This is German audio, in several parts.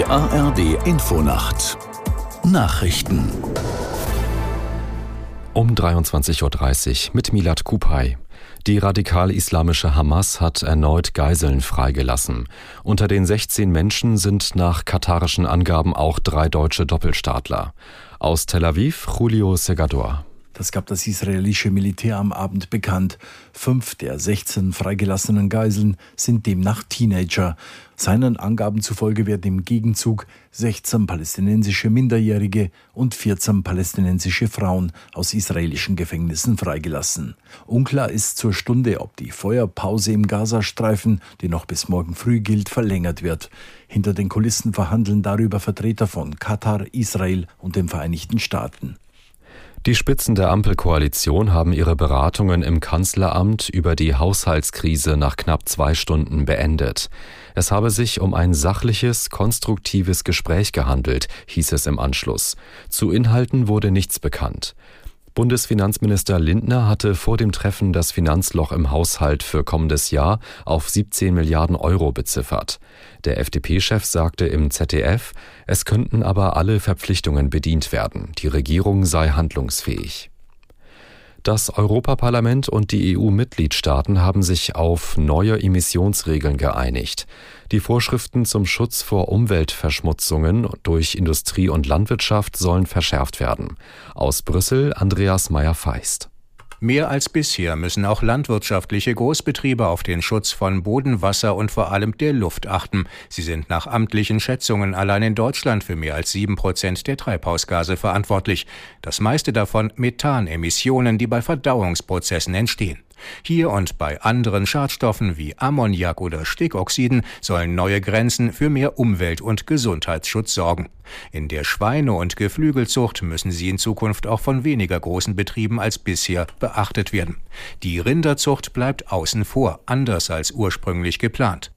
Die ARD Infonacht Nachrichten um 23.30 Uhr mit Milad Kupay. Die radikal-islamische Hamas hat erneut Geiseln freigelassen. Unter den 16 Menschen sind nach katarischen Angaben auch drei deutsche Doppelstaatler. Aus Tel Aviv Julio Segador. Das gab das israelische Militär am Abend bekannt. Fünf der 16 freigelassenen Geiseln sind demnach Teenager. Seinen Angaben zufolge werden im Gegenzug 16 palästinensische Minderjährige und 14 palästinensische Frauen aus israelischen Gefängnissen freigelassen. Unklar ist zur Stunde, ob die Feuerpause im Gazastreifen, die noch bis morgen früh gilt, verlängert wird. Hinter den Kulissen verhandeln darüber Vertreter von Katar, Israel und den Vereinigten Staaten. Die Spitzen der Ampelkoalition haben ihre Beratungen im Kanzleramt über die Haushaltskrise nach knapp zwei Stunden beendet. Es habe sich um ein sachliches, konstruktives Gespräch gehandelt, hieß es im Anschluss. Zu Inhalten wurde nichts bekannt. Bundesfinanzminister Lindner hatte vor dem Treffen das Finanzloch im Haushalt für kommendes Jahr auf 17 Milliarden Euro beziffert. Der FDP-Chef sagte im ZDF, es könnten aber alle Verpflichtungen bedient werden. Die Regierung sei handlungsfähig. Das Europaparlament und die EU-Mitgliedstaaten haben sich auf neue Emissionsregeln geeinigt. Die Vorschriften zum Schutz vor Umweltverschmutzungen durch Industrie und Landwirtschaft sollen verschärft werden. Aus Brüssel Andreas Meyer-Feist. Mehr als bisher müssen auch landwirtschaftliche Großbetriebe auf den Schutz von Boden, Wasser und vor allem der Luft achten. Sie sind nach amtlichen Schätzungen allein in Deutschland für mehr als sieben Prozent der Treibhausgase verantwortlich. Das meiste davon Methanemissionen, die bei Verdauungsprozessen entstehen. Hier und bei anderen Schadstoffen wie Ammoniak oder Stickoxiden sollen neue Grenzen für mehr Umwelt- und Gesundheitsschutz sorgen. In der Schweine- und Geflügelzucht müssen sie in Zukunft auch von weniger großen Betrieben als bisher beachtet werden. Die Rinderzucht bleibt außen vor, anders als ursprünglich geplant.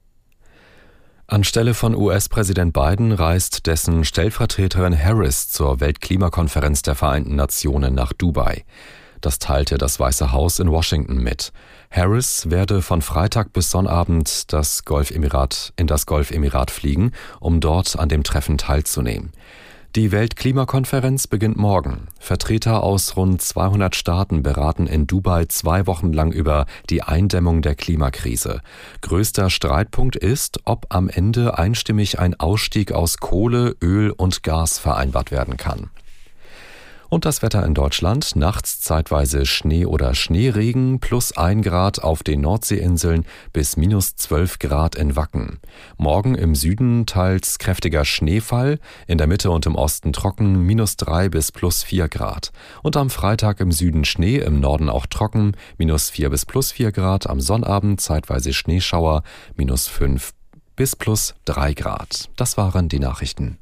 Anstelle von US-Präsident Biden reist dessen Stellvertreterin Harris zur Weltklimakonferenz der Vereinten Nationen nach Dubai. Das teilte das Weiße Haus in Washington mit. Harris werde von Freitag bis Sonnabend das Golfemirat, in das Golfemirat fliegen, um dort an dem Treffen teilzunehmen. Die Weltklimakonferenz beginnt morgen. Vertreter aus rund 200 Staaten beraten in Dubai zwei Wochen lang über die Eindämmung der Klimakrise. Größter Streitpunkt ist, ob am Ende einstimmig ein Ausstieg aus Kohle, Öl und Gas vereinbart werden kann. Und das Wetter in Deutschland. Nachts zeitweise Schnee oder Schneeregen plus ein Grad auf den Nordseeinseln bis minus zwölf Grad in Wacken. Morgen im Süden teils kräftiger Schneefall, in der Mitte und im Osten trocken minus drei bis plus vier Grad. Und am Freitag im Süden Schnee, im Norden auch trocken minus vier bis plus vier Grad. Am Sonnabend zeitweise Schneeschauer minus fünf bis plus drei Grad. Das waren die Nachrichten.